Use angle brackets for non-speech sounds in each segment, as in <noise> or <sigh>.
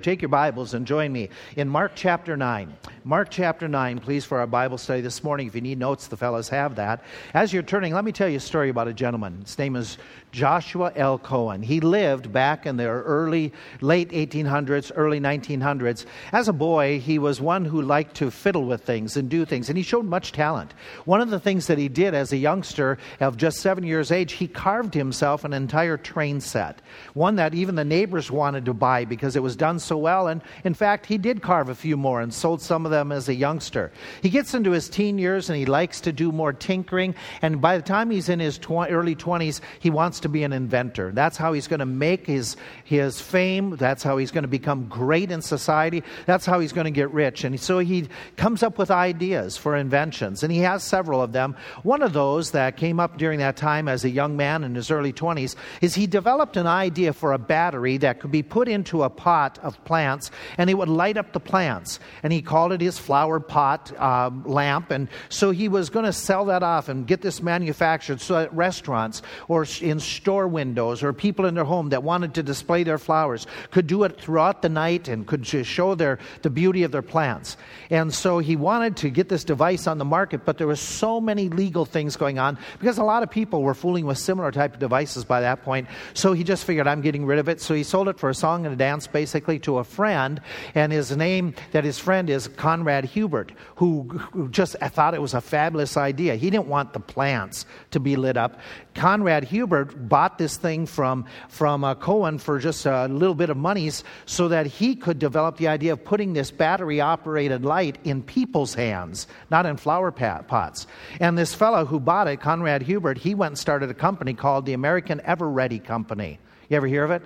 Take your Bibles and join me in Mark chapter 9. Mark chapter 9, please, for our Bible study this morning. If you need notes, the fellows have that. As you're turning, let me tell you a story about a gentleman. His name is Joshua L. Cohen. He lived back in the early, late 1800s, early 1900s. As a boy, he was one who liked to fiddle with things and do things, and he showed much talent. One of the things that he did as a youngster of just seven years age, he carved himself an entire train set, one that even the neighbors wanted to buy because it was done so well. And in fact, he did carve a few more and sold some of them as a youngster. He gets into his teen years and he likes to do more tinkering, and by the time he's in his tw- early 20s, he wants to to be an inventor. That's how he's going to make his, his fame. That's how he's going to become great in society. That's how he's going to get rich. And so he comes up with ideas for inventions, and he has several of them. One of those that came up during that time as a young man in his early 20s is he developed an idea for a battery that could be put into a pot of plants, and he would light up the plants. And he called it his flower pot um, lamp. And so he was going to sell that off and get this manufactured so that restaurants or in store windows or people in their home that wanted to display their flowers could do it throughout the night and could just show their, the beauty of their plants. And so he wanted to get this device on the market, but there were so many legal things going on because a lot of people were fooling with similar type of devices by that point. So he just figured, I'm getting rid of it. So he sold it for a song and a dance basically to a friend. And his name, that his friend is Conrad Hubert, who, just thought it was a fabulous idea. He didn't want the plants to be lit up. Conrad Hubert bought this thing from, from uh, Cohen for just a little bit of monies so that he could develop the idea of putting this battery operated light in people's hands, not in flower pots. And this fellow who bought it, Conrad Hubert, he went and started a company called the American Ever Ready Company. You ever hear of it?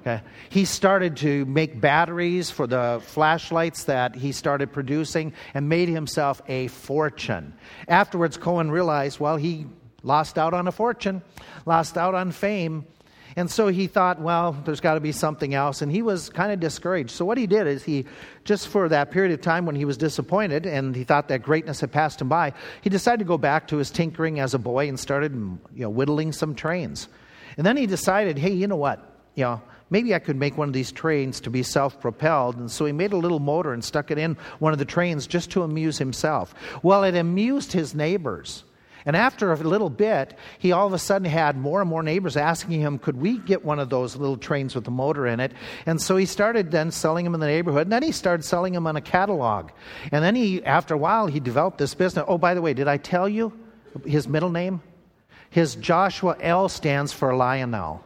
Okay. He started to make batteries for the flashlights that he started producing and made himself a fortune. Afterwards, Cohen realized, well, he lost out on a fortune, lost out on fame. And so he thought, well, there's got to be something else. And he was kind of discouraged. So what he did is he, just for that period of time when he was disappointed and he thought that greatness had passed him by, he decided to go back to his tinkering as a boy and started, you know, whittling some trains. And then he decided, hey, you know what? You know, maybe I could make one of these trains to be self propelled. And so he made a little motor and stuck it in one of the trains just to amuse himself. Well, it amused his neighbors. And after a little bit, he all of a sudden had more and more neighbors asking him, Could we get one of those little trains with a motor in it? And so he started then selling them in the neighborhood. And then he started selling them on a catalog. And then he, after a while, he developed this business. Oh, by the way, did I tell you his middle name? His Joshua L stands for Lionel.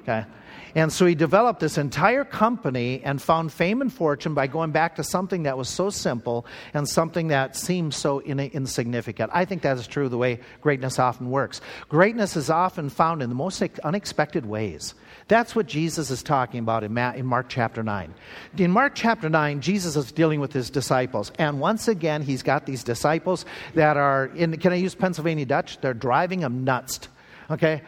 Okay. And so he developed this entire company and found fame and fortune by going back to something that was so simple and something that seemed so in- insignificant. I think that is true the way greatness often works. Greatness is often found in the most unexpected ways. That's what Jesus is talking about in, in Mark chapter 9. In Mark chapter 9, Jesus is dealing with his disciples. And once again, he's got these disciples that are, in, can I use Pennsylvania Dutch? They're driving him nuts. Okay?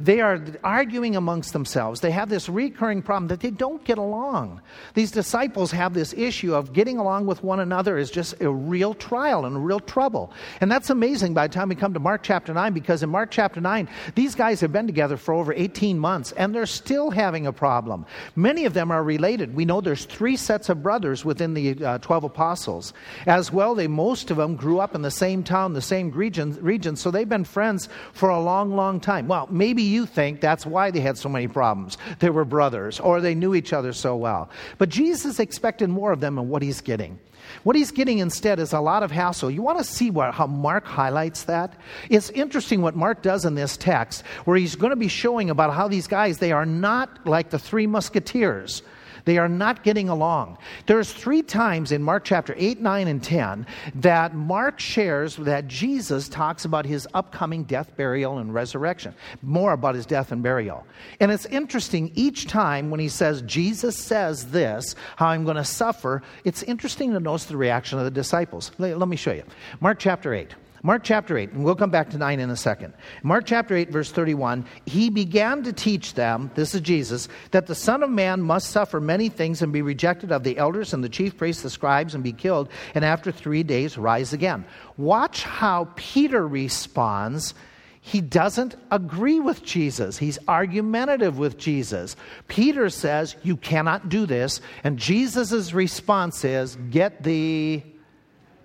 They are arguing amongst themselves. They have this recurring problem that they don't get along. These disciples have this issue of getting along with one another is just a real trial and a real trouble. And that's amazing by the time we come to Mark chapter 9, because in Mark chapter 9, these guys have been together for over 18 months and they're still having a problem. Many of them are related. We know there's three sets of brothers within the uh, 12 apostles. As well, they most of them grew up in the same town, the same region, region, so they've been friends for a long, long time. Well, maybe you think that's why they had so many problems. They were brothers, or they knew each other so well. But Jesus expected more of them and what he's getting. What he's getting instead is a lot of hassle. You want to see what, how Mark highlights that? It's interesting what Mark does in this text, where he's going to be showing about how these guys, they are not like the three musketeers. They are not getting along. There's three times in Mark chapter 8, 9, and 10 that Mark shares that Jesus talks about his upcoming death, burial, and resurrection. More about his death and burial. And it's interesting each time when he says, Jesus says this, how I'm going to suffer, it's interesting to notice the reaction of the disciples. Let, me show you. Mark chapter 8. Mark chapter 8, and we'll come back to 9 in a second. Mark chapter 8, verse 31, he began to teach them, this is Jesus, that the Son of Man must suffer many things and be rejected of the elders and the chief priests, the scribes, and be killed, and after three days rise again. Watch how Peter responds he doesn't agree with Jesus. He's argumentative with Jesus. Peter says, You cannot do this. And Jesus' response is, Get thee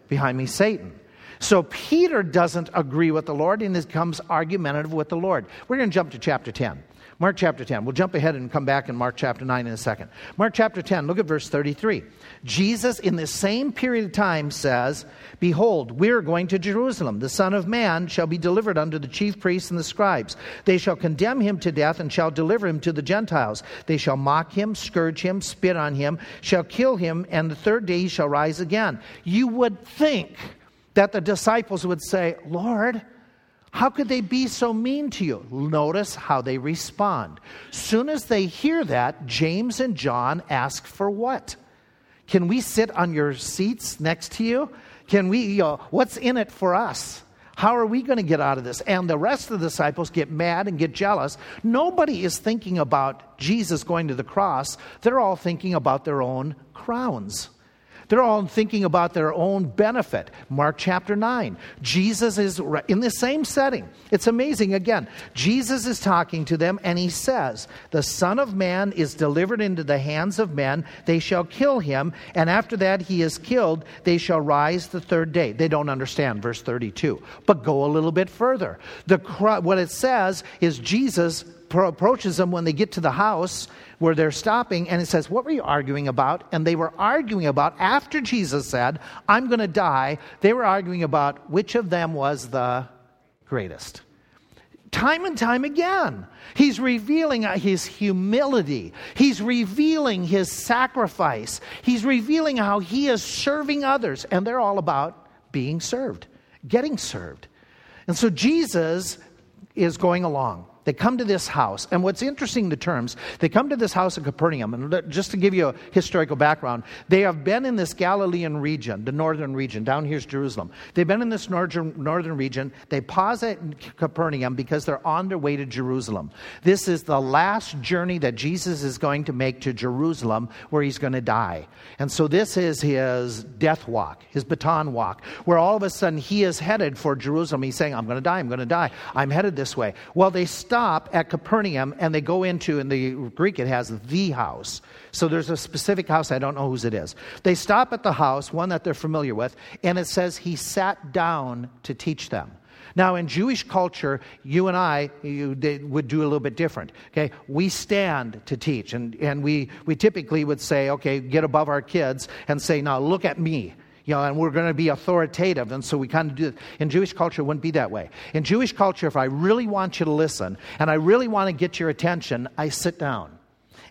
behind me, Satan. So Peter doesn't agree with the Lord and becomes argumentative with the Lord. We're going to jump to chapter 10. Mark chapter 10. We'll jump ahead and come back in Mark chapter 9 in a second. Mark chapter 10, look at verse 33. Jesus, in the same period of time, says, Behold, we are going to Jerusalem. The Son of Man shall be delivered unto the chief priests and the scribes. They shall condemn him to death and shall deliver him to the Gentiles. They shall mock him, scourge him, spit on him, shall kill him, and the third day he shall rise again. You would think that the disciples would say, Lord, how could they be so mean to you? Notice how they respond. Soon as they hear that, James and John ask for what? Can we sit on your seats next to you? Can we, you know, what's in it for us? How are we going to get out of this? And the rest of the disciples get mad and get jealous. Nobody is thinking about Jesus going to the cross, they're all thinking about their own crowns. They're all thinking about their own benefit. Mark chapter 9. Jesus is in the same setting. It's amazing. Again, Jesus is talking to them and he says, The Son of Man is delivered into the hands of men. They shall kill him. And after that he is killed, they shall rise the third day. They don't understand verse 32. But go a little bit further. The, what it says is Jesus approaches them when they get to the house where they're stopping, and it says, What were you arguing about? And they were arguing about, after Jesus said, I'm going to die, they were arguing about which of them was the greatest. Time and time again, he's revealing uh, his humility. He's revealing his sacrifice. He's revealing how he is serving others, and they're all about being served, getting served. And so Jesus is going along. They come to this house. And what's interesting, the terms, they come to this house of Capernaum. And just to give you a historical background, they have been in this Galilean region, the northern region. Down here's Jerusalem. They've been in this northern, northern region. They pause at Capernaum because they're on their way to Jerusalem. This is the last journey that Jesus is going to make to Jerusalem where he's going to die. And so this is his death walk, his baton walk, where all of a sudden he is headed for Jerusalem. He's saying, I'm going to die, I'm going to die. I'm headed this way. Well, they stop at Capernaum and they go into, in the Greek, it has the house. So there's a specific house, I don't know whose it is. They stop at the house, one that they're familiar with, and it says he sat down to teach them. Now, in Jewish culture, you and I you, would do a little bit different. Okay, we stand to teach, and, and we, we typically would say, okay, get above our kids and say, now look at me you know, and we're going to be authoritative. And so we kind of do it. In Jewish culture, it wouldn't be that way. In Jewish culture, if I really want you to listen and I really want to get your attention, I sit down.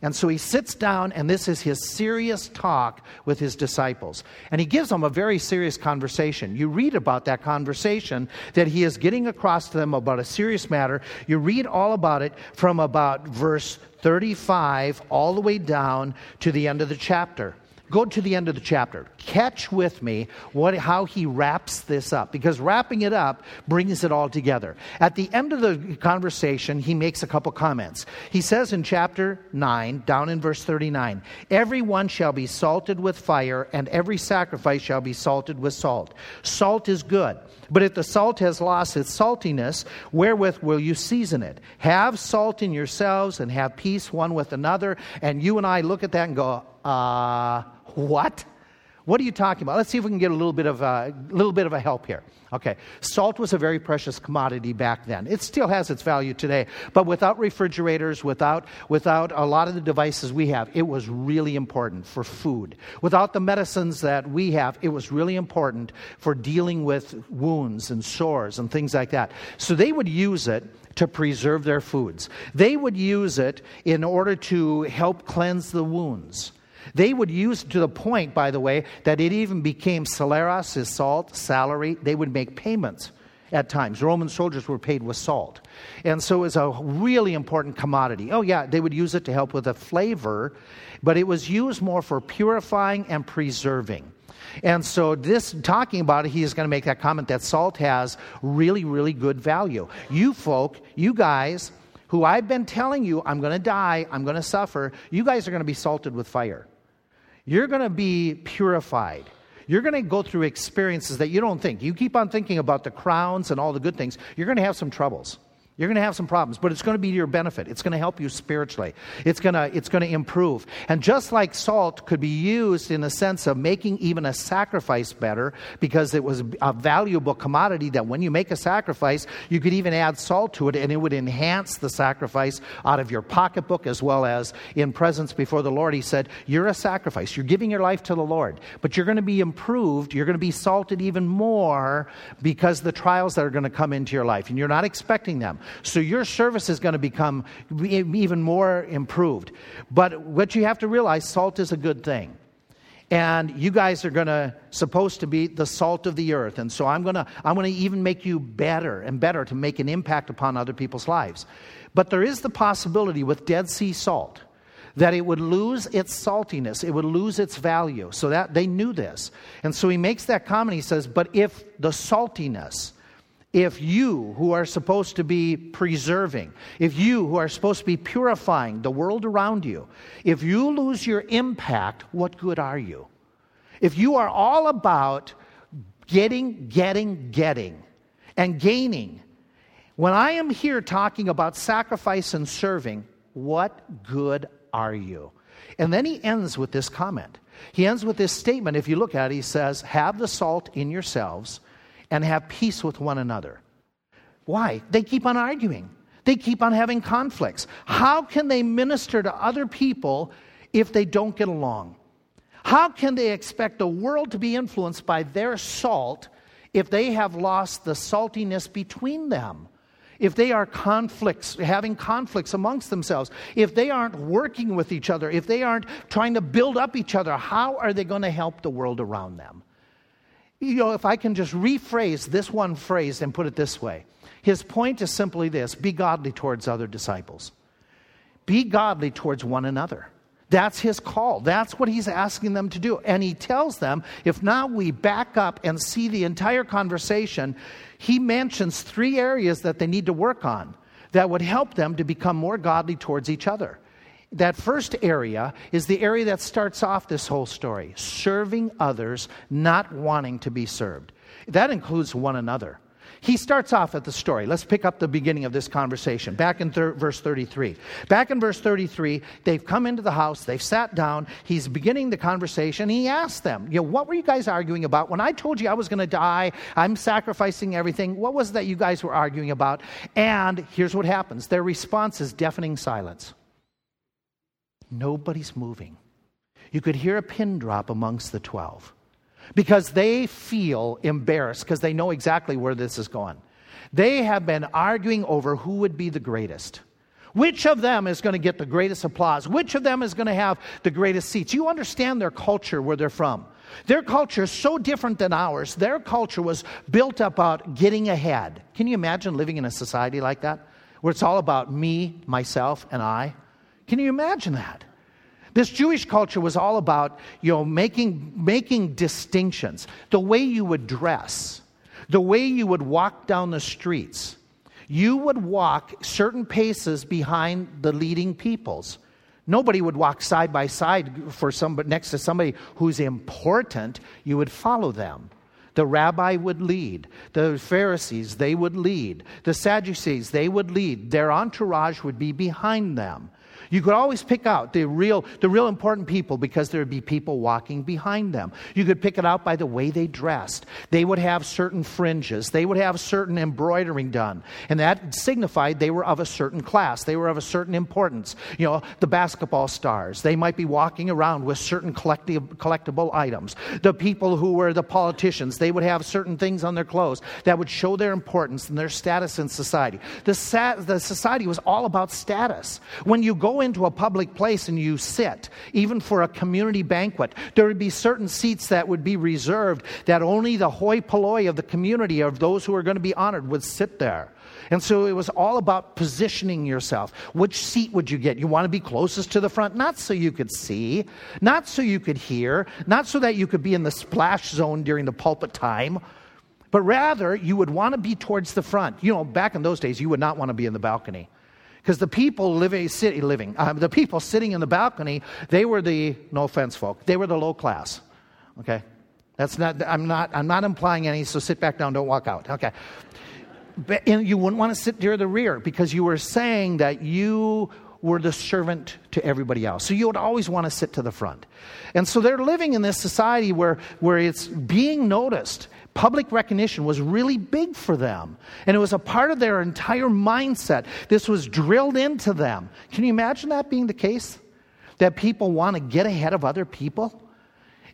And so he sits down, and this is his serious talk with his disciples. And he gives them a very serious conversation. You read about that conversation that he is getting across to them about a serious matter. You read all about it from about verse 35 all the way down to the end of the chapter. Go to the end of the chapter. Catch with me what, how he wraps this up, because wrapping it up brings it all together. At the end of the conversation, he makes a couple comments. He says in chapter 9, down in verse 39, Everyone shall be salted with fire, and every sacrifice shall be salted with salt. Salt is good. But if the salt has lost its saltiness, wherewith will you season it? Have salt in yourselves and have peace one with another. And you and I look at that and go, uh, what? What are you talking about? Let's see if we can get a little bit of a little bit of a help here. Okay, salt was a very precious commodity back then. It still has its value today, but without refrigerators, without without a lot of the devices we have, it was really important for food. Without the medicines that we have, it was really important for dealing with wounds and sores and things like that. So they would use it to preserve their foods. They would use it in order to help cleanse the wounds. They would use to the point, by the way, that it even became salaris, is salt, salary. They would make payments at times. Roman soldiers were paid with salt. And so it was a really important commodity. Oh, yeah, they would use it to help with the flavor, but it was used more for purifying and preserving. And so, this talking about it, he is going to make that comment that salt has really, really good value. You folk, you guys, who I've been telling you, I'm going to die, I'm going to suffer, you guys are going to be salted with fire. You're going to be purified. You're going to go through experiences that you don't think. You keep on thinking about the crowns and all the good things, you're going to have some troubles. You're going to have some problems, but it's going to be to your benefit. It's going to help you spiritually. It's going to, it's going to improve. And just like salt could be used in a sense of making even a sacrifice better, because it was a valuable commodity that when you make a sacrifice, you could even add salt to it and it would enhance the sacrifice out of your pocketbook as well as in presence before the Lord. He said, You're a sacrifice. You're giving your life to the Lord, but you're going to be improved. You're going to be salted even more because the trials that are going to come into your life, and you're not expecting them. So your service is going to become even more improved. But what you have to realize salt is a good thing. And you guys are going to supposed to be the salt of the earth. And so I'm going to I'm going to even make you better and better to make an impact upon other people's lives. But there is the possibility with Dead Sea salt that it would lose its saltiness, it would lose its value. So that they knew this. And so he makes that comment. He says, But if the saltiness if you, who are supposed to be preserving, if you, who are supposed to be purifying the world around you, if you lose your impact, what good are you? If you are all about getting, getting, getting, and gaining, when I am here talking about sacrifice and serving, what good are you? And then he ends with this comment. He ends with this statement. If you look at it, he says, Have the salt in yourselves and have peace with one another. Why? They keep on arguing. They keep on having conflicts. How can they minister to other people if they don't get along? How can they expect the world to be influenced by their salt if they have lost the saltiness between them? If they are conflicts, having conflicts amongst themselves, if they aren't working with each other, if they aren't trying to build up each other, how are they going to help the world around them? You know, if I can just rephrase this one phrase and put it this way, his point is simply this be godly towards other disciples, be godly towards one another. That's his call. That's what he's asking them to do. And he tells them if now we back up and see the entire conversation, he mentions three areas that they need to work on that would help them to become more godly towards each other that first area is the area that starts off this whole story serving others, not wanting to be served. That includes one another. He starts off at the story. Let's pick up the beginning of this conversation, back in thir- verse 33. Back in verse 33, they've come into the house, they've sat down, he's beginning the conversation. He asks them, you know, What were you guys arguing about? When I told you I was going to die, I'm sacrificing everything, what was that you guys were arguing about? And here's what happens their response is deafening silence. Nobody's moving. You could hear a pin drop amongst the 12 because they feel embarrassed because they know exactly where this is going. They have been arguing over who would be the greatest. Which of them is going to get the greatest applause? Which of them is going to have the greatest seats? You understand their culture, where they're from. Their culture is so different than ours. Their culture was built about getting ahead. Can you imagine living in a society like that? Where it's all about me, myself, and I? Can you imagine that? This Jewish culture was all about, you know, making, making distinctions. The way you would dress, the way you would walk down the streets. You would walk certain paces behind the leading peoples. Nobody would walk side by side for somebody next to somebody who's important. You would follow them. The rabbi would lead. The Pharisees, they would lead. The Sadducees, they would lead. Their entourage would be behind them. You could always pick out the real, the real important people because there would be people walking behind them. You could pick it out by the way they dressed. They would have certain fringes, they would have certain embroidering done. And that signified they were of a certain class, they were of a certain importance. You know, the basketball stars, they might be walking around with certain collectible items. The people who were the politicians, they would have certain things on their clothes that would show their importance and their status in society. The, sa- the society was all about status. When you go into a public place and you sit, even for a community banquet, there would be certain seats that would be reserved that only the hoi polloi of the community, of those who are going to be honored, would sit there. And so it was all about positioning yourself. Which seat would you get? You want to be closest to the front, not so you could see, not so you could hear, not so that you could be in the splash zone during the pulpit time, but rather you would want to be towards the front. You know, back in those days, you would not want to be in the balcony. Because the people living, city, living uh, the people sitting in the balcony, they were the, no offense, folk, they were the low class. Okay? That's not, I'm not, I'm not implying any, so sit back down, don't walk out. Okay. But, and you wouldn't want to sit near the rear because you were saying that you were the servant to everybody else. So you would always want to sit to the front. And so they're living in this society where, where it's being noticed. Public recognition was really big for them. And it was a part of their entire mindset. This was drilled into them. Can you imagine that being the case? That people want to get ahead of other people?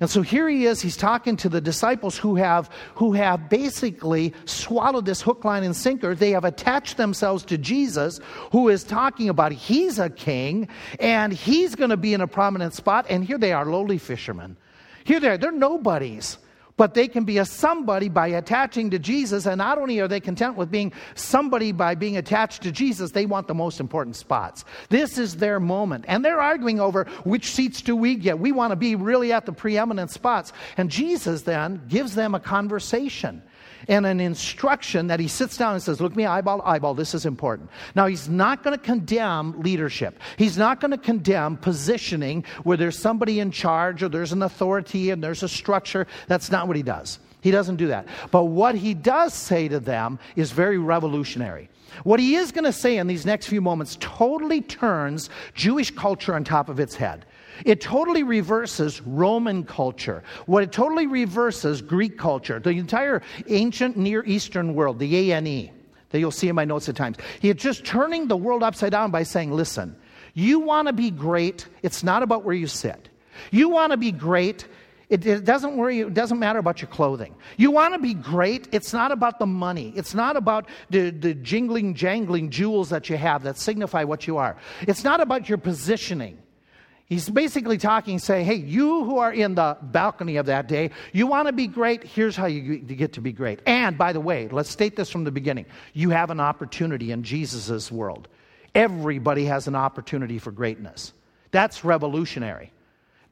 And so here he is, he's talking to the disciples who have, who have basically swallowed this hook, line, and sinker. They have attached themselves to Jesus, who is talking about he's a king and he's going to be in a prominent spot. And here they are, lowly fishermen. Here they are, they're nobodies but they can be a somebody by attaching to Jesus. And not only are they content with being somebody by being attached to Jesus, they want the most important spots. This is their moment. And they're arguing over which seats do we get. We want to be really at the preeminent spots. And Jesus then gives them a conversation and an instruction that he sits down and says, Look me eyeball eyeball, this is important. Now, he's not going to condemn leadership. He's not going to condemn positioning where there's somebody in charge or there's an authority and there's a structure. That's not what he does. He doesn't do that. But what he does say to them is very revolutionary. What he is going to say in these next few moments totally turns Jewish culture on top of its head. It totally reverses Roman culture. What it totally reverses Greek culture, the entire ancient Near Eastern world, the ANE, that you'll see in my notes at times. He's just turning the world upside down by saying, listen, you want to be great, it's not about where you sit. You want to be great, it, it, doesn't worry, it doesn't matter about your clothing. You want to be great, it's not about the money. It's not about the, the jingling, jangling jewels that you have that signify what you are. It's not about your positioning. He's basically talking, saying, hey, you who are in the balcony of that day, you want to be great, here's how you get to be great. And by the way, let's state this from the beginning you have an opportunity in Jesus' world. Everybody has an opportunity for greatness. That's revolutionary.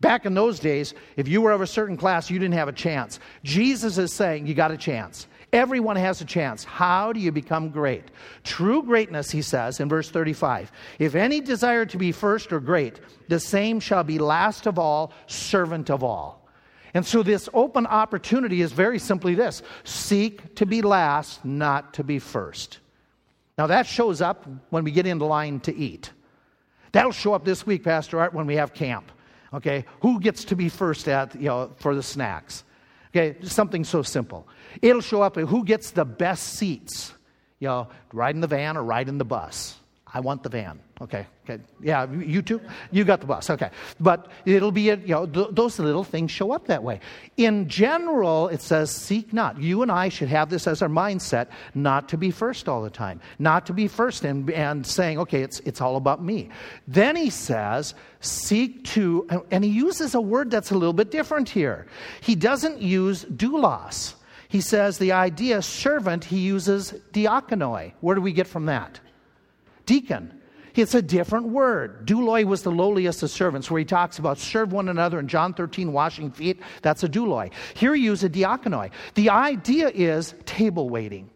Back in those days, if you were of a certain class, you didn't have a chance. Jesus is saying you got a chance. Everyone has a chance. How do you become great? True greatness, he says in verse 35 if any desire to be first or great, the same shall be last of all, servant of all. And so, this open opportunity is very simply this seek to be last, not to be first. Now, that shows up when we get into line to eat. That'll show up this week, Pastor Art, when we have camp. Okay, who gets to be first at, you know, for the snacks? Okay, something so simple. It'll show up who gets the best seats, you know, ride in the van or ride in the bus. I want the van. Okay, okay. Yeah, you too? You got the bus. Okay. But it'll be, a, you know, th- those little things show up that way. In general, it says, seek not. You and I should have this as our mindset, not to be first all the time. Not to be first and, and saying, okay, it's, it's all about me. Then he says, seek to, and he uses a word that's a little bit different here. He doesn't use doulos. He says the idea servant, he uses diakonoi. Where do we get from that? Deacon. It's a different word. Douloi was the lowliest of servants, where he talks about serve one another in John 13, washing feet. That's a douloi. Here he uses a diakonoi. The idea is table waiting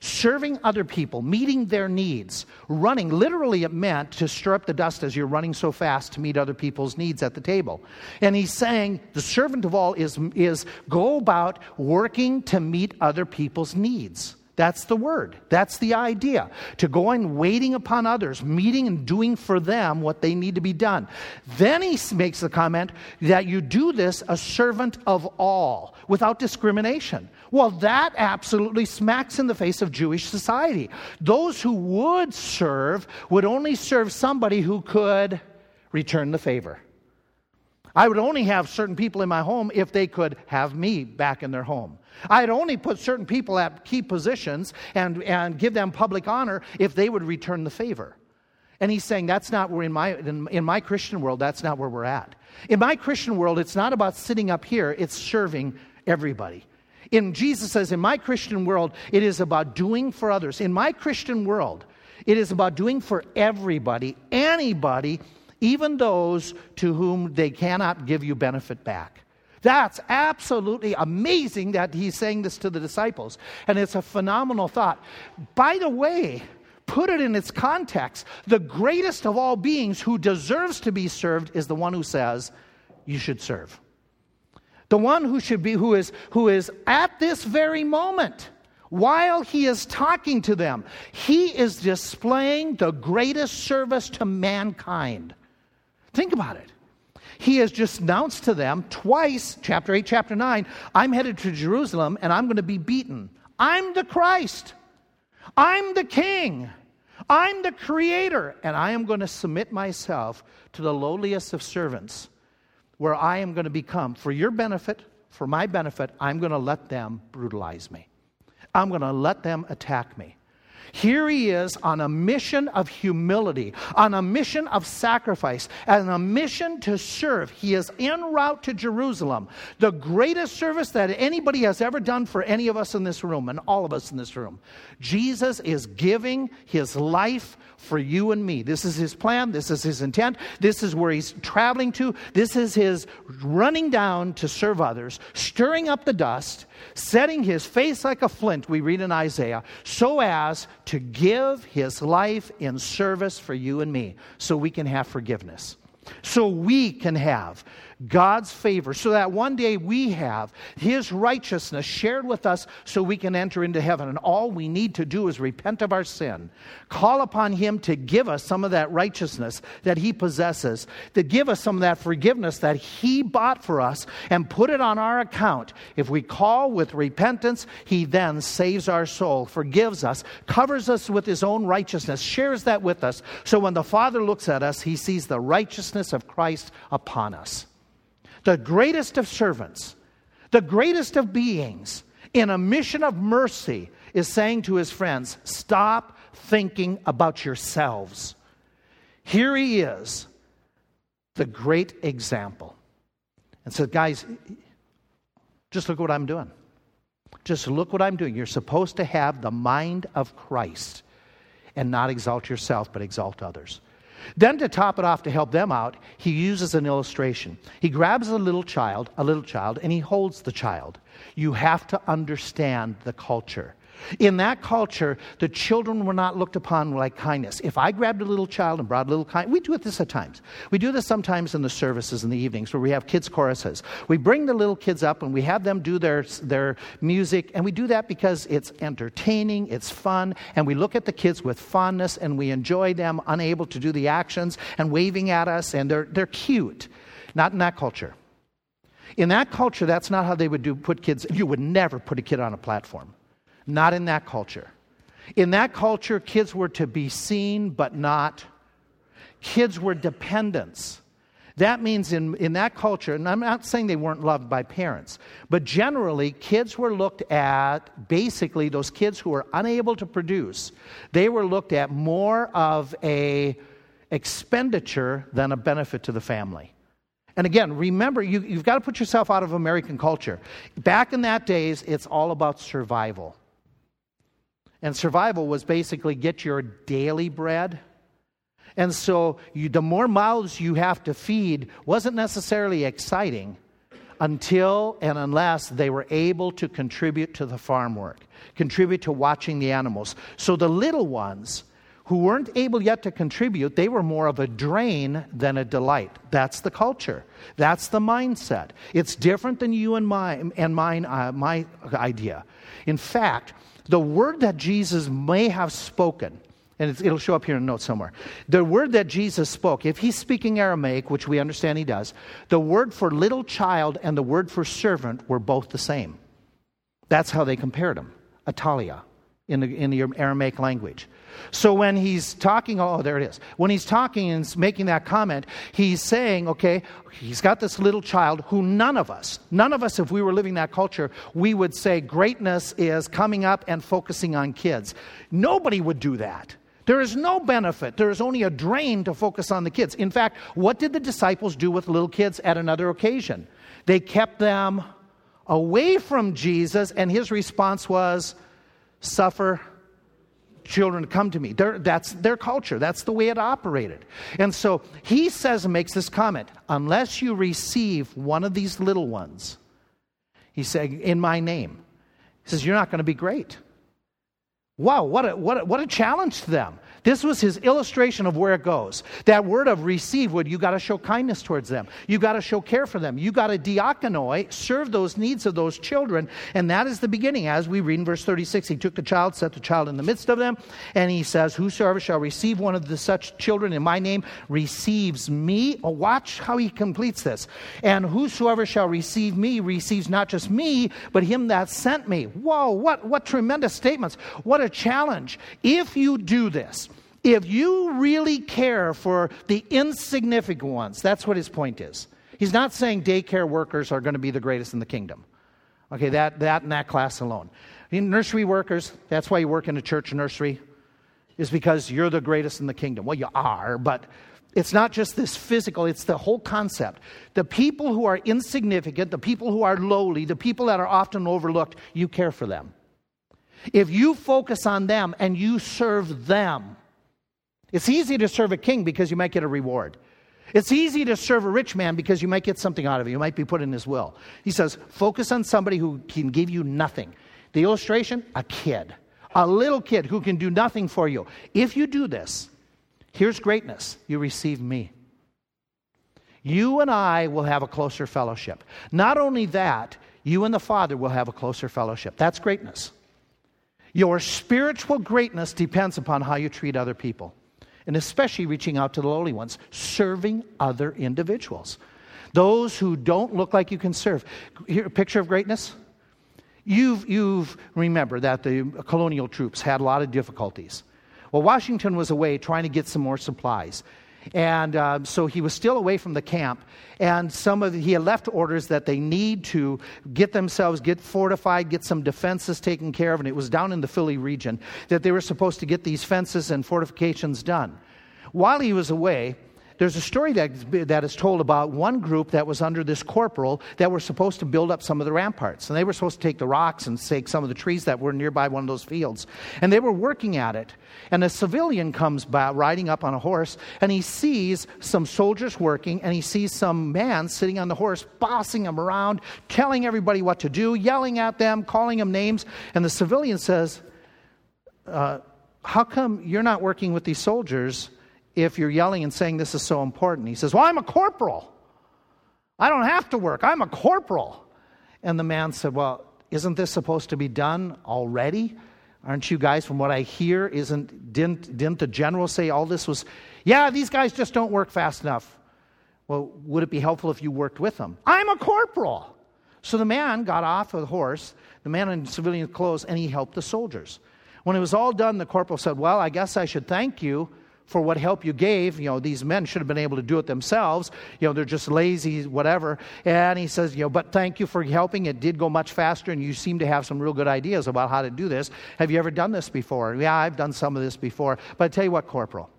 serving other people, meeting their needs, running. Literally, it meant to stir up the dust as you're running so fast to meet other people's needs at the table. And he's saying the servant of all is, is go about working to meet other people's needs. That's the word. That's the idea. To go on waiting upon others, meeting and doing for them what they need to be done. Then he makes the comment that you do this a servant of all without discrimination. Well, that absolutely smacks in the face of Jewish society. Those who would serve would only serve somebody who could return the favor. I would only have certain people in my home if they could have me back in their home. I'd only put certain people at key positions and, and give them public honor if they would return the favor. And he's saying that's not where in my, in, in my Christian world, that's not where we're at. In my Christian world, it's not about sitting up here, it's serving everybody. In Jesus says, in my Christian world, it is about doing for others. In my Christian world, it is about doing for everybody, anybody, even those to whom they cannot give you benefit back. That's absolutely amazing that he's saying this to the disciples. And it's a phenomenal thought. By the way, put it in its context. The greatest of all beings who deserves to be served is the one who says, You should serve. The one who should be, who is, who is at this very moment, while he is talking to them, he is displaying the greatest service to mankind. Think about it. He has just announced to them twice, chapter 8, chapter 9, I'm headed to Jerusalem and I'm going to be beaten. I'm the Christ. I'm the King. I'm the Creator. And I am going to submit myself to the lowliest of servants, where I am going to become, for your benefit, for my benefit, I'm going to let them brutalize me. I'm going to let them attack me. Here he is on a mission of humility, on a mission of sacrifice, and a mission to serve. He is en route to Jerusalem, the greatest service that anybody has ever done for any of us in this room and all of us in this room. Jesus is giving his life for you and me. This is his plan. This is his intent. This is where he's traveling to. This is his running down to serve others, stirring up the dust, setting his face like a flint, we read in Isaiah, so as to give his life in service for you and me so we can have forgiveness. So we can have God's favor, so that one day we have His righteousness shared with us so we can enter into heaven. And all we need to do is repent of our sin, call upon Him to give us some of that righteousness that He possesses, to give us some of that forgiveness that He bought for us, and put it on our account. If we call with repentance, He then saves our soul, forgives us, covers us with His own righteousness, shares that with us. So when the Father looks at us, He sees the righteousness of Christ upon us the greatest of servants, the greatest of beings, in a mission of mercy, is saying to his friends, Stop thinking about yourselves. Here he is, the great example. And said, Guys, just look what I'm doing. Just look what I'm doing. You're supposed to have the mind of Christ and not exalt yourself, but exalt others. Then, to top it off, to help them out, he uses an illustration. He grabs a little child, a little child, and he holds the child. You have to understand the culture. In that culture, the children were not looked upon like kindness. If I grabbed a little child and brought a little kind, we do this at times. We do this sometimes in the services in the evenings where we have kids' choruses. We bring the little kids up and we have them do their, their music, and we do that because it's entertaining, it's fun, and we look at the kids with fondness and we enjoy them unable to do the actions and waving at us, and they're, they're cute. Not in that culture. In that culture, that's not how they would do put kids. You would never put a kid on a platform. Not in that culture. In that culture, kids were to be seen but not. Kids were dependents. That means in, in that culture, and I'm not saying they weren't loved by parents, but generally, kids were looked at, basically, those kids who were unable to produce, they were looked at more of a expenditure than a benefit to the family. And again, remember, you, you've got to put yourself out of American culture. Back in that days, it's all about survival. And survival was basically get your daily bread. And so you, the more mouths you have to feed wasn't necessarily exciting until and unless they were able to contribute to the farm work, contribute to watching the animals. So the little ones who weren't able yet to contribute, they were more of a drain than a delight. That's the culture. That's the mindset. It's different than you and my and mine uh, my idea. In fact, the word that Jesus may have spoken, and it'll show up here in a note somewhere. The word that Jesus spoke, if he's speaking Aramaic, which we understand he does, the word for little child and the word for servant were both the same. That's how they compared them. Atalia in the, in the Aramaic language. So when he's talking, oh, there it is. When he's talking and making that comment, he's saying, okay, he's got this little child who none of us, none of us, if we were living that culture, we would say greatness is coming up and focusing on kids. Nobody would do that. There is no benefit. There is only a drain to focus on the kids. In fact, what did the disciples do with little kids at another occasion? They kept them away from Jesus, and his response was, suffer children to come to me. They're, that's their culture. That's the way it operated. And so he says and makes this comment unless you receive one of these little ones, he said, in my name, he says, you're not going to be great. Wow, what a, what, a, what a challenge to them. This was his illustration of where it goes. That word of receive would you got to show kindness towards them. You got to show care for them. You got to diakonoi, serve those needs of those children. And that is the beginning. As we read in verse 36, he took the child, set the child in the midst of them, and he says, Whosoever shall receive one of the such children in my name receives me. Oh, watch how he completes this. And whosoever shall receive me receives not just me, but him that sent me. Whoa, what, what tremendous statements. What a challenge. If you do this, if you really care for the insignificant ones, that's what his point is. He's not saying daycare workers are going to be the greatest in the kingdom. Okay, that, that and that class alone. nursery workers, that's why you work in a church nursery, is because you're the greatest in the kingdom. Well, you are, but it's not just this physical, it's the whole concept. The people who are insignificant, the people who are lowly, the people that are often overlooked, you care for them. If you focus on them and you serve them, it's easy to serve a king because you might get a reward. It's easy to serve a rich man because you might get something out of it. You might be put in his will. He says, focus on somebody who can give you nothing. The illustration a kid, a little kid who can do nothing for you. If you do this, here's greatness you receive me. You and I will have a closer fellowship. Not only that, you and the Father will have a closer fellowship. That's greatness. Your spiritual greatness depends upon how you treat other people and especially reaching out to the lowly ones, serving other individuals. Those who don't look like you can serve. Here, a picture of greatness. You've, you've remember that the colonial troops had a lot of difficulties. Well, Washington was away trying to get some more supplies. And uh, so he was still away from the camp. And some of the, he had left orders that they need to get themselves, get fortified, get some defenses taken care of. And it was down in the Philly region that they were supposed to get these fences and fortifications done. While he was away, there's a story that, that is told about one group that was under this corporal that were supposed to build up some of the ramparts. And they were supposed to take the rocks and take some of the trees that were nearby one of those fields. And they were working at it. And a civilian comes by riding up on a horse and he sees some soldiers working and he sees some man sitting on the horse, bossing them around, telling everybody what to do, yelling at them, calling them names. And the civilian says, uh, How come you're not working with these soldiers? If you're yelling and saying this is so important. He says, Well, I'm a corporal. I don't have to work. I'm a corporal. And the man said, Well, isn't this supposed to be done already? Aren't you guys, from what I hear, isn't didn't didn't the general say all this was yeah, these guys just don't work fast enough. Well, would it be helpful if you worked with them? I'm a corporal. So the man got off of the horse, the man in civilian clothes, and he helped the soldiers. When it was all done, the corporal said, Well, I guess I should thank you for what help you gave. You know, these men should have been able to do it themselves. You know, they're just lazy, whatever. And he says, you know, but thank you for helping. It did go much faster, and you seem to have some real good ideas about how to do this. Have you ever done this before? Yeah, I've done some of this before. But I tell you what, Corporal.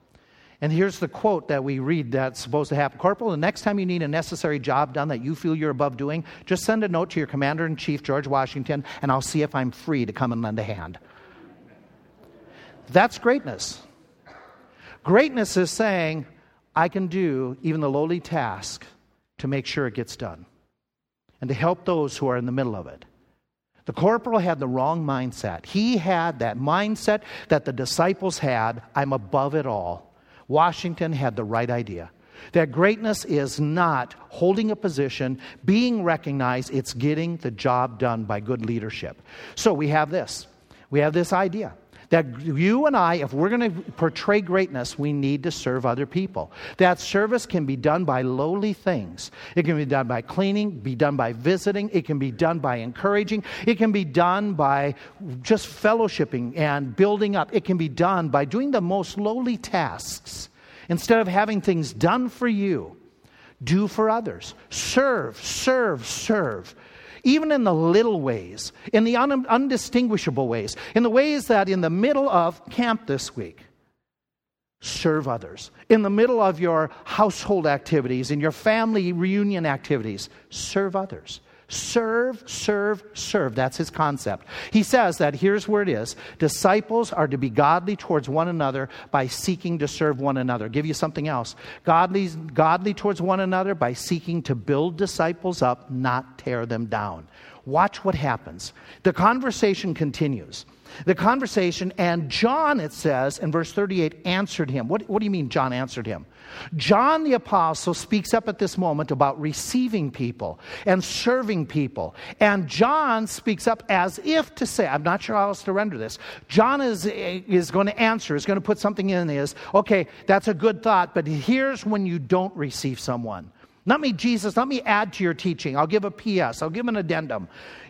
And here's the quote that we read that's supposed to happen. Corporal, the next time you need a necessary job done that you feel you're above doing, just send a note to your commander in chief, George Washington, and I'll see if I'm free to come and lend a hand. That's greatness. Greatness is saying, I can do even the lowly task to make sure it gets done and to help those who are in the middle of it. The corporal had the wrong mindset. He had that mindset that the disciples had I'm above it all. Washington had the right idea. That greatness is not holding a position, being recognized, it's getting the job done by good leadership. So we have this. We have this idea that you and I, if we're going to portray greatness, we need to serve other people. That service can be done by lowly things. It can be done by cleaning, be done by visiting, it can be done by encouraging, it can be done by just fellowshipping and building up. It can be done by doing the most lowly tasks. Instead of having things done for you, do for others. Serve, serve, serve even in the little ways, in the un- undistinguishable ways, in the ways that in the middle of camp this week, serve others. In the middle of your household activities, in your family reunion activities, serve others. Serve, serve, serve. That's his concept. He says that here's where it is disciples are to be godly towards one another by seeking to serve one another. give you something else. Godly, godly towards one another by seeking to build disciples up, not tear them down. Watch what happens. The conversation continues. The conversation, and John, it says in verse 38, answered him. What, what do you mean, John answered him? John the Apostle speaks up at this moment about receiving people and serving people. And John speaks up as if to say, I'm not sure how else to render this. John is, is going to answer, is going to put something in this. Okay, that's a good thought, but here's when you don't receive someone. Let me, Jesus, let me add to your teaching. I'll give a PS, I'll give an addendum.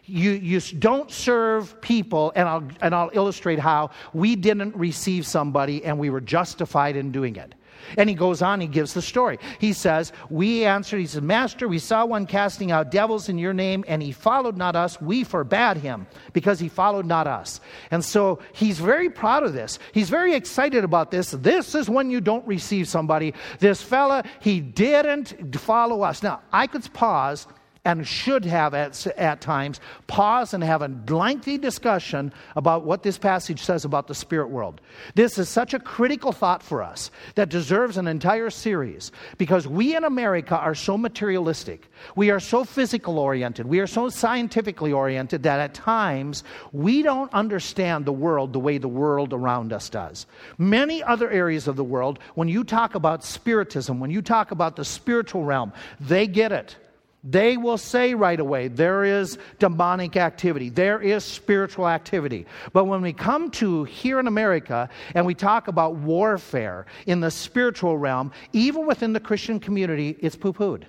You, you don't serve people, and I'll, and I'll illustrate how we didn't receive somebody and we were justified in doing it. And he goes on, he gives the story. He says, We answered, he said, Master, we saw one casting out devils in your name, and he followed not us. We forbade him because he followed not us. And so he's very proud of this. He's very excited about this. This is when you don't receive somebody. This fella, he didn't follow us. Now, I could pause and should have at, at times pause and have a lengthy discussion about what this passage says about the spirit world. This is such a critical thought for us that deserves an entire series because we in America are so materialistic. We are so physical oriented. We are so scientifically oriented that at times we don't understand the world the way the world around us does. Many other areas of the world, when you talk about spiritism, when you talk about the spiritual realm, they get it. They will say right away, there is demonic activity, there is spiritual activity. But when we come to here in America and we talk about warfare in the spiritual realm, even within the Christian community, it's poo pooed.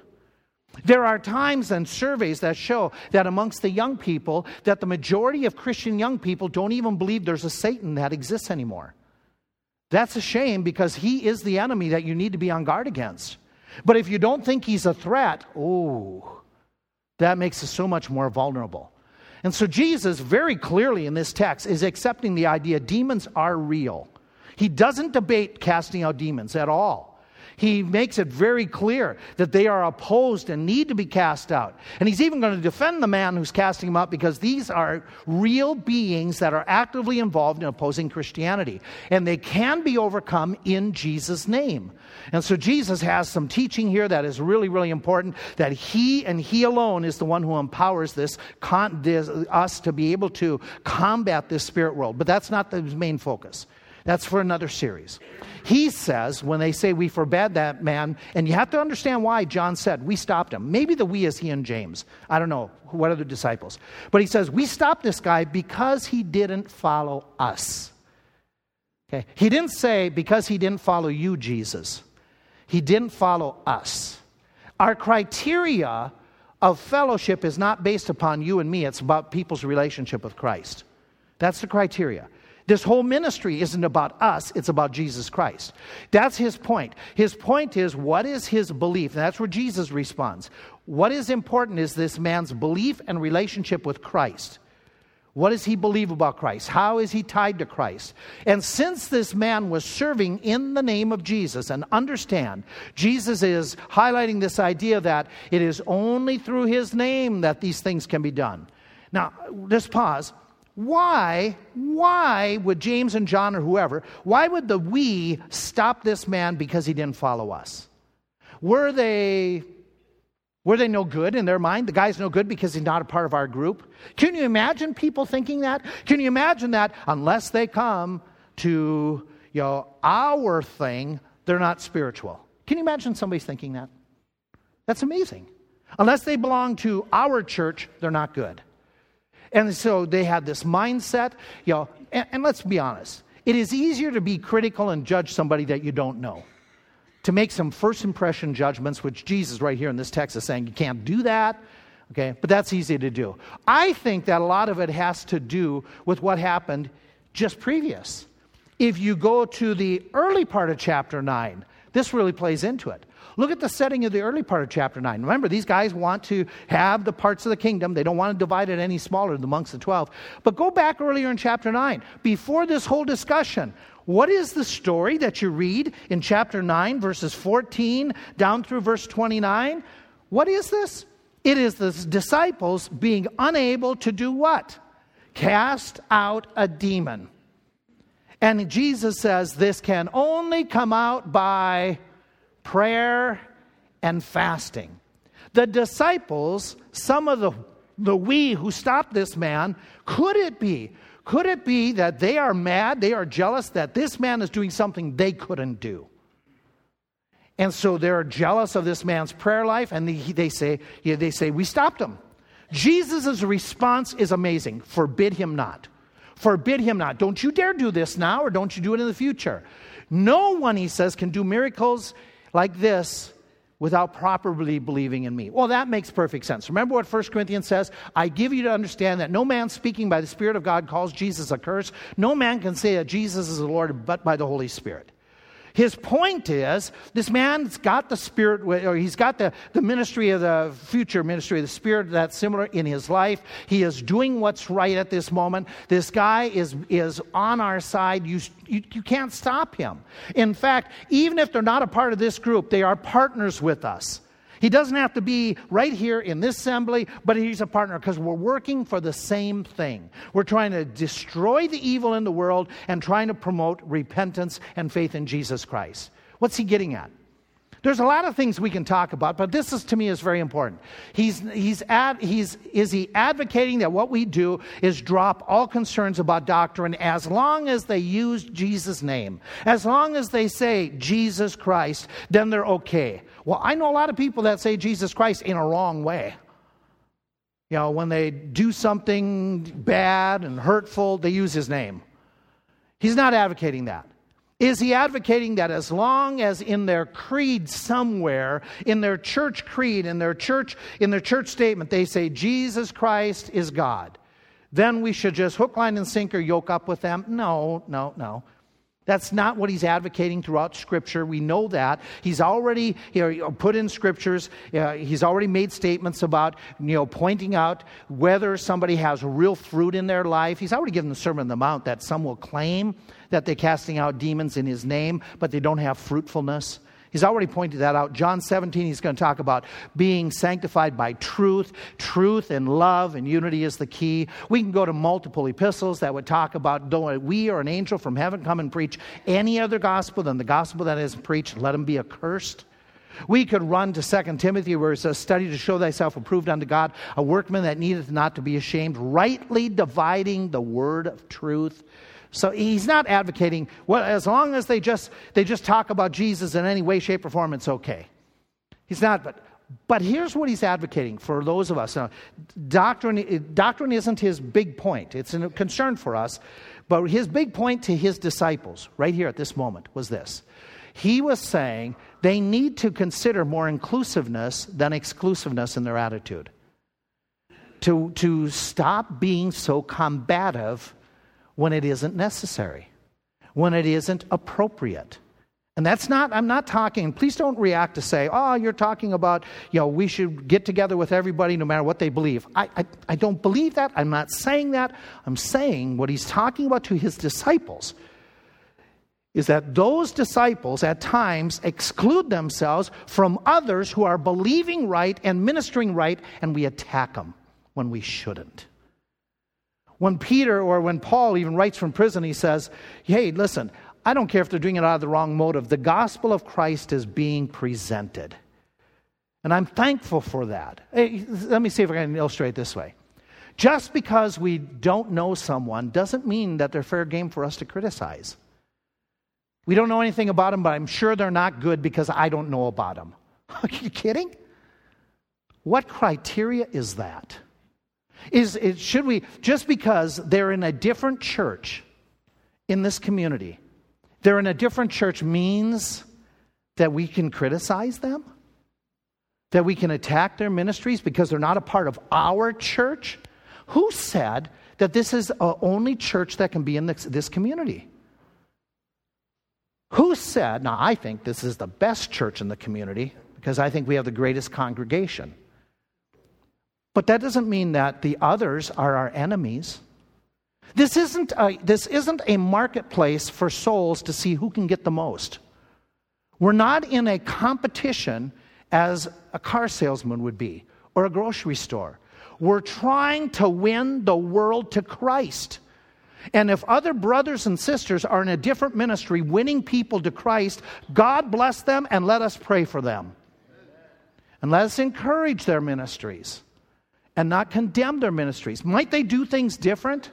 There are times and surveys that show that amongst the young people, that the majority of Christian young people don't even believe there's a Satan that exists anymore. That's a shame because he is the enemy that you need to be on guard against. But if you don't think he's a threat, oh, that makes us so much more vulnerable. And so Jesus, very clearly in this text, is accepting the idea demons are real. He doesn't debate casting out demons at all he makes it very clear that they are opposed and need to be cast out. And he's even going to defend the man who's casting them out because these are real beings that are actively involved in opposing Christianity. And they can be overcome in Jesus' name. And so Jesus has some teaching here that is really, really important that he and he alone is the one who empowers this, con- this us to be able to combat this spirit world. But that's not the main focus. That's for another series. He says, when they say we forbade that man, and you have to understand why John said we stopped him. Maybe the we is he and James. I don't know. What other disciples? But he says, we stopped this guy because he didn't follow us. Okay. He didn't say because he didn't follow you, Jesus. He didn't follow us. Our criteria of fellowship is not based upon you and me, it's about people's relationship with Christ. That's the criteria. This whole ministry isn't about us, it's about Jesus Christ. That's his point. His point is what is his belief? And that's where Jesus responds. What is important is this man's belief and relationship with Christ. What does he believe about Christ? How is he tied to Christ? And since this man was serving in the name of Jesus, and understand, Jesus is highlighting this idea that it is only through his name that these things can be done. Now, just pause why, why would James and John or whoever, why would the we stop this man because he didn't follow us? Were they were they no good in their mind? The guy's no good because he's not a part of our group. Can you imagine people thinking that? Can you imagine that unless they come to you know, our thing, they're not spiritual? Can you imagine somebody thinking that? That's amazing. Unless they belong to our church, they're not good. And so they had this mindset, you know, and, and let's be honest, it is easier to be critical and judge somebody that you don't know. To make some first impression judgments, which Jesus right here in this text is saying you can't do that. Okay, but that's easy to do. I think that a lot of it has to do with what happened just previous. If you go to the early part of chapter 9, this really plays into it. Look at the setting of the early part of chapter 9. Remember, these guys want to have the parts of the kingdom. They don't want to divide it any smaller than amongst the 12. But go back earlier in chapter 9. Before this whole discussion, what is the story that you read in chapter 9, verses 14 down through verse 29? What is this? It is the disciples being unable to do what? Cast out a demon. And Jesus says this can only come out by prayer and fasting. The disciples, some of the the we who stopped this man, could it be? Could it be that they are mad, they are jealous that this man is doing something they couldn't do? And so they're jealous of this man's prayer life, and they, they say, yeah, they say, We stopped him. Jesus' response is amazing forbid him not. Forbid him not. Don't you dare do this now, or don't you do it in the future. No one, he says, can do miracles like this without properly believing in me. Well, that makes perfect sense. Remember what 1 Corinthians says? I give you to understand that no man speaking by the Spirit of God calls Jesus a curse. No man can say that Jesus is the Lord but by the Holy Spirit. His point is this man's got the spirit, or he's got the, the ministry of the future ministry of the spirit that's similar in his life. He is doing what's right at this moment. This guy is, is on our side. You, you, you can't stop him. In fact, even if they're not a part of this group, they are partners with us. He doesn't have to be right here in this assembly, but he's a partner because we're working for the same thing. We're trying to destroy the evil in the world and trying to promote repentance and faith in Jesus Christ. What's he getting at? There's a lot of things we can talk about, but this is to me is very important. He's, he's, ad, he's is he advocating that what we do is drop all concerns about doctrine as long as they use Jesus' name, as long as they say Jesus Christ, then they're okay. Well, I know a lot of people that say Jesus Christ in a wrong way. You know, when they do something bad and hurtful, they use his name. He's not advocating that. Is he advocating that as long as in their creed somewhere, in their church creed, in their church, in their church statement, they say Jesus Christ is God, then we should just hook, line, and sinker yoke up with them? No, no, no. That's not what he's advocating throughout Scripture. We know that. He's already you know, put in Scriptures, uh, he's already made statements about you know, pointing out whether somebody has real fruit in their life. He's already given the Sermon on the Mount that some will claim that they're casting out demons in his name, but they don't have fruitfulness. He's already pointed that out. John 17, he's going to talk about being sanctified by truth. Truth and love and unity is the key. We can go to multiple epistles that would talk about don't we or an angel from heaven come and preach any other gospel than the gospel that is preached, let him be accursed. We could run to 2 Timothy where it says, Study to show thyself approved unto God, a workman that needeth not to be ashamed, rightly dividing the word of truth. So he's not advocating, well, as long as they just, they just talk about Jesus in any way, shape, or form, it's okay. He's not, but, but here's what he's advocating for those of us. Now, doctrine, doctrine isn't his big point, it's a concern for us. But his big point to his disciples, right here at this moment, was this. He was saying they need to consider more inclusiveness than exclusiveness in their attitude. To, to stop being so combative when it isn't necessary, when it isn't appropriate. And that's not, I'm not talking, please don't react to say, oh, you're talking about, you know, we should get together with everybody no matter what they believe. I, I, I don't believe that. I'm not saying that. I'm saying what he's talking about to his disciples is that those disciples at times exclude themselves from others who are believing right and ministering right, and we attack them when we shouldn't. When Peter or when Paul even writes from prison, he says, Hey, listen, I don't care if they're doing it out of the wrong motive. The gospel of Christ is being presented. And I'm thankful for that. Hey, let me see if I can illustrate this way. Just because we don't know someone doesn't mean that they're fair game for us to criticize. We don't know anything about them, but I'm sure they're not good because I don't know about them. <laughs> Are you kidding? What criteria is that? Is, is should we, just because they're in a different church in this community, they're in a different church means that we can criticize them? That we can attack their ministries because they're not a part of our church? Who said that this is the only church that can be in this, this community? Who said, now I think this is the best church in the community because I think we have the greatest congregation. But that doesn't mean that the others are our enemies. This isn't a, this isn't a marketplace for souls to see who can get the most. We're not in a competition as a car salesman would be or a grocery store. We're trying to win the world to Christ. And if other brothers and sisters are in a different ministry winning people to Christ, God bless them and let us pray for them. And let us encourage their ministries. And not condemn their ministries. Might they do things different?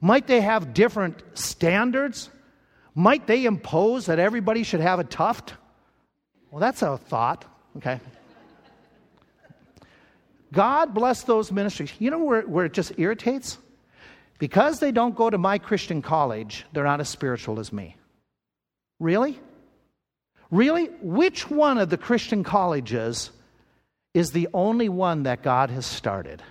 Might they have different standards? Might they impose that everybody should have a tuft? Well, that's a thought, okay? God bless those ministries. You know where, where it just irritates? Because they don't go to my Christian college, they're not as spiritual as me. Really? Really? Which one of the Christian colleges is the only one that God has started?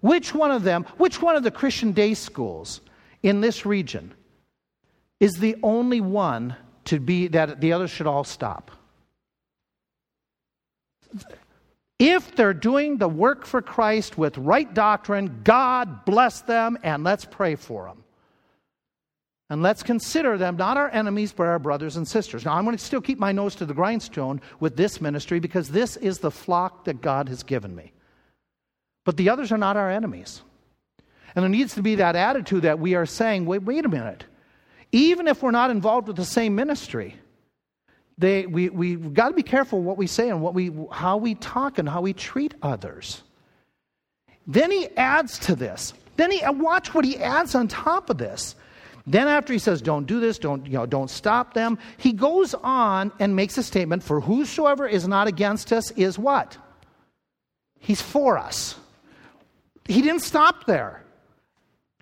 Which one of them, which one of the Christian day schools in this region is the only one to be that the others should all stop? If they're doing the work for Christ with right doctrine, God bless them and let's pray for them. And let's consider them not our enemies, but our brothers and sisters. Now, I'm going to still keep my nose to the grindstone with this ministry because this is the flock that God has given me. But the others are not our enemies. And there needs to be that attitude that we are saying, wait, wait a minute. Even if we're not involved with the same ministry, they, we, we've got to be careful what we say and what we, how we talk and how we treat others. Then he adds to this. Then he uh, watch what he adds on top of this. Then after he says, "Don't do this, don't you know, don't stop them," he goes on and makes a statement: "For whosoever is not against us is what? He's for us." He didn't stop there.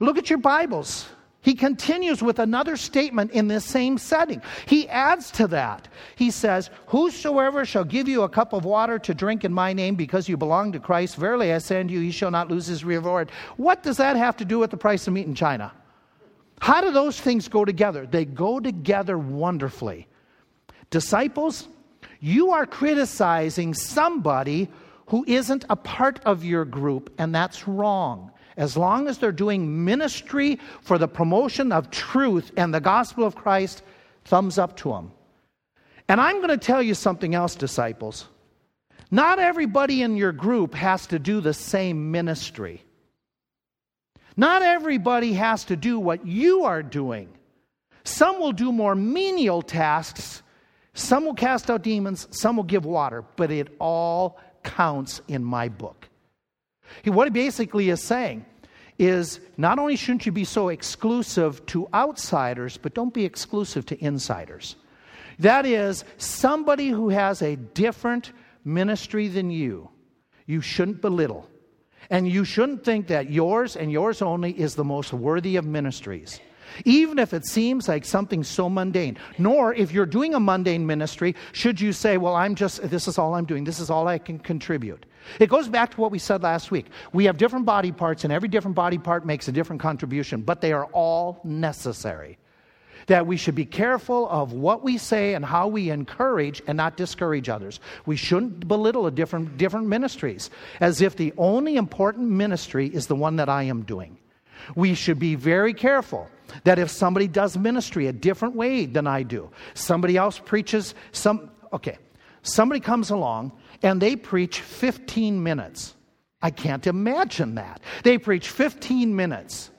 Look at your Bibles. He continues with another statement in this same setting. He adds to that. He says, Whosoever shall give you a cup of water to drink in my name because you belong to Christ, verily I say you, he shall not lose his reward. What does that have to do with the price of meat in China? How do those things go together? They go together wonderfully. Disciples, you are criticizing somebody who isn't a part of your group, and that's wrong. As long as they're doing ministry for the promotion of truth and the gospel of Christ, thumbs up to them. And I'm going to tell you something else, disciples. Not everybody in your group has to do the same ministry. Not everybody has to do what you are doing. Some will do more menial tasks, some will cast out demons, some will give water, but it all counts in my book. What he basically is saying is not only shouldn't you be so exclusive to outsiders, but don't be exclusive to insiders. That is, somebody who has a different ministry than you, you shouldn't belittle. And you shouldn't think that yours and yours only is the most worthy of ministries. Even if it seems like something so mundane. Nor, if you're doing a mundane ministry, should you say, Well, I'm just, this is all I'm doing, this is all I can contribute. It goes back to what we said last week. We have different body parts, and every different body part makes a different contribution, but they are all necessary that we should be careful of what we say and how we encourage and not discourage others. We shouldn't belittle different, different ministries as if the only important ministry is the one that I am doing. We should be very careful that if somebody does ministry a different way than I do, somebody else preaches some, okay, somebody comes along and they preach 15 minutes. I can't imagine that. They preach 15 minutes,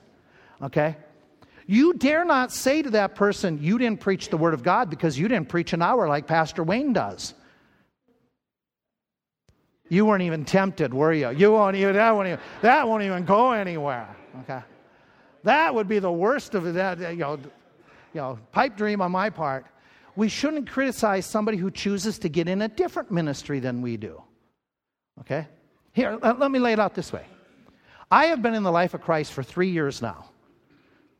okay? You dare not say to that person, You didn't preach the Word of God because you didn't preach an hour like Pastor Wayne does. You weren't even tempted, were you? You won't even that won't even that won't even go anywhere. Okay. That would be the worst of that, you know, you know, pipe dream on my part. We shouldn't criticize somebody who chooses to get in a different ministry than we do. Okay? Here, let me lay it out this way. I have been in the life of Christ for three years now.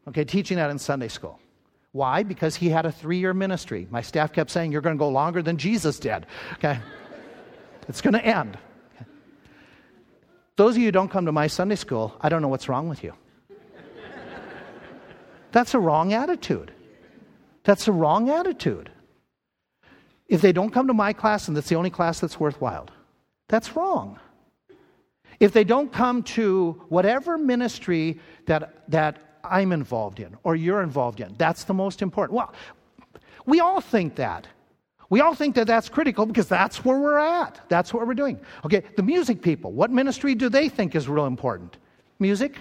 Okay, teaching that in Sunday school. Why? Because he had a three year ministry. My staff kept saying, You're going to go longer than Jesus did. Okay? it's going to end. Okay. Those of you who don't come to my Sunday school, I don't know what's wrong with you. That's a wrong attitude. That's a wrong attitude. If they don't come to my class and that's the only class that's worthwhile, that's wrong. If they don't come to whatever ministry that, that I'm involved in or you're involved in. That's the most important. Well, we all think that. We all think that that's critical because that's where we're at. That's what we're doing. Okay, the music people, what ministry do they think is real important? Music?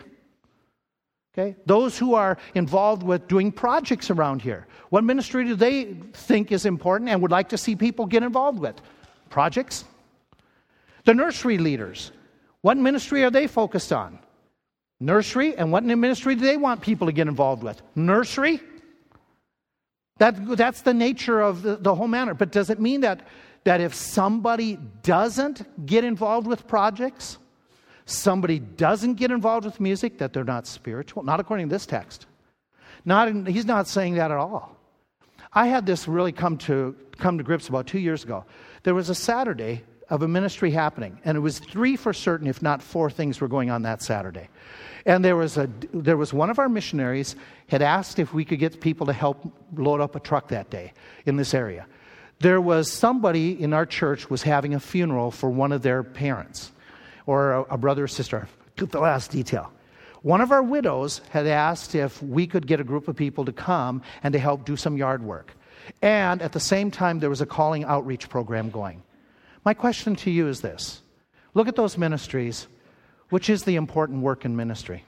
Okay, those who are involved with doing projects around here, what ministry do they think is important and would like to see people get involved with? Projects? The nursery leaders, What ministry are they focused on? Nursery. And what ministry do they want people to get involved with? Nursery. That, that's the nature of the, the whole matter. But does it mean that, that if somebody doesn't get involved with projects, somebody doesn't get involved with music, that they're not spiritual? Not according to this text. Not in, he's not saying that at all. I had this really come to, come to grips about two years ago. There was a Saturday of a ministry happening, and it was three for certain, if not four things were going on that Saturday. And there was, a, there was one of our missionaries had asked if we could get people to help load up a truck that day in this area. There was somebody in our church was having a funeral for one of their parents, or a, a brother or sister. The last detail. One of our widows had asked if we could get a group of people to come and to help do some yard work. And at the same time, there was a calling outreach program going. My question to you is this look at those ministries. Which is the important work in ministry?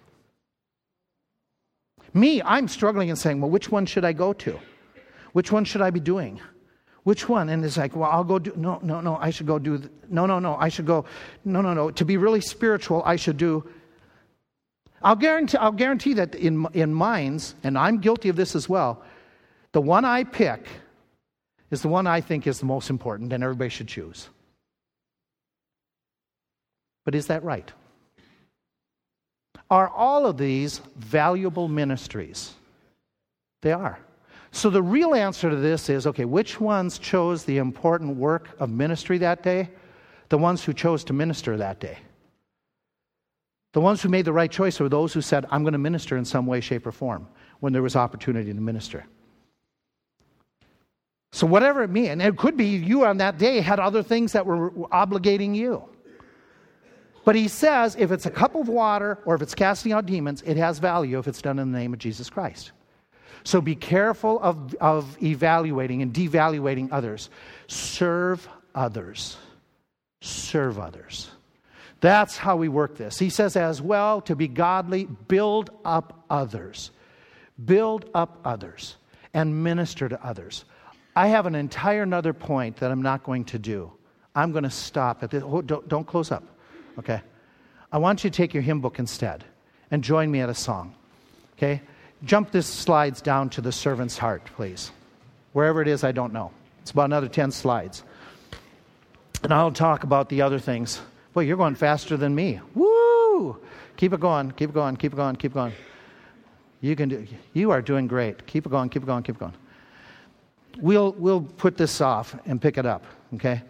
Me, I'm struggling and saying, well, which one should I go to? Which one should I be doing? Which one? And it's like, well, I'll go do, no, no, no, I should go do, no, no, no, I should go, no, no, no. To be really spiritual, I should do I'll guarantee, I'll guarantee that in, in minds, and I'm guilty of this as well, the one I pick is the one I think is the most important and everybody should choose. But is that right? Are all of these valuable ministries? They are. So the real answer to this is okay, which ones chose the important work of ministry that day? The ones who chose to minister that day. The ones who made the right choice were those who said, I'm going to minister in some way, shape, or form when there was opportunity to minister. So, whatever it means, and it could be you on that day had other things that were obligating you. But he says if it's a cup of water or if it's casting out demons, it has value if it's done in the name of Jesus Christ. So be careful of, of evaluating and devaluating others. Serve others. Serve others. That's how we work this. He says, as well, to be godly, build up others. Build up others and minister to others. I have an entire another point that I'm not going to do. I'm going to stop at this. Oh, don't, don't close up, okay? I want you to take your hymn book instead and join me at a song, okay? Jump this slides down to the servant's heart, please. Wherever it is, I don't know. It's about another 10 slides. And I'll talk about the other things Boy, you're going faster than me. Woo! Keep it going, keep it going, keep it going, keep it going. You can do you are doing great. Keep it going, keep it going, keep it going. We'll we'll put this off and pick it up, okay?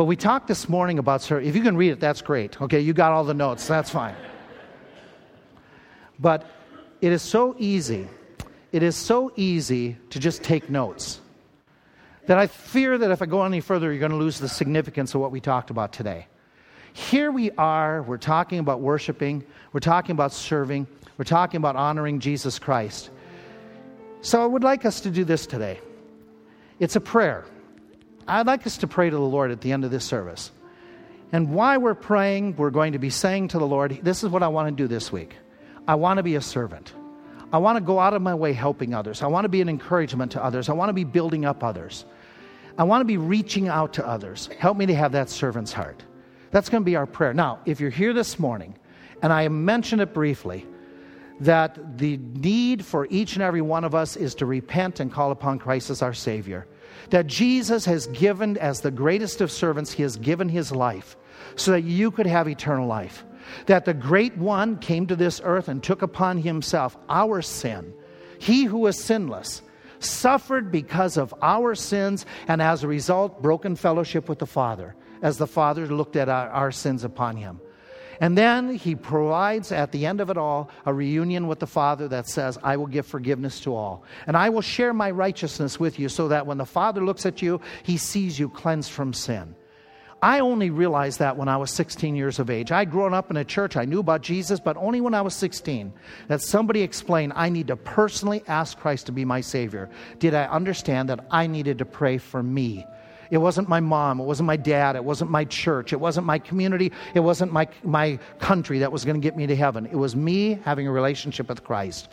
But we talked this morning about sir, if you can read it, that's great. Okay, you got all the notes, that's fine. But it is so easy. It is so easy to just take notes that I fear that if I go any further, you're going to lose the significance of what we talked about today. Here we are, we're talking about worshiping, we're talking about serving, we're talking about honoring Jesus Christ. So I would like us to do this today. It's a prayer. I'd like us to pray to the Lord at the end of this service. And while we're praying, we're going to be saying to the Lord, This is what I want to do this week. I want to be a servant. I want to go out of my way helping others. I want to be an encouragement to others. I want to be building up others. I want to be reaching out to others. Help me to have that servant's heart. That's going to be our prayer. Now, if you're here this morning, and I mentioned it briefly, that the need for each and every one of us is to repent and call upon Christ as our Savior. That Jesus has given, as the greatest of servants, He has given His life so that you could have eternal life. That the great one came to this earth and took upon Himself our sin. He who was sinless suffered because of our sins and as a result broken fellowship with the Father as the Father looked at our, our sins upon him. And then he provides at the end of it all a reunion with the Father that says, I will give forgiveness to all. And I will share my righteousness with you so that when the Father looks at you, he sees you cleansed from sin. I only realized that when I was 16 years of age. I'd grown up in a church, I knew about Jesus, but only when I was 16 that somebody explained I need to personally ask Christ to be my Savior. Did I understand that I needed to pray for me it wasn't my mom. It wasn't my dad. It wasn't my church. It wasn't my community. It wasn't my, my country that was going to get me to heaven. It was me having a relationship with Christ.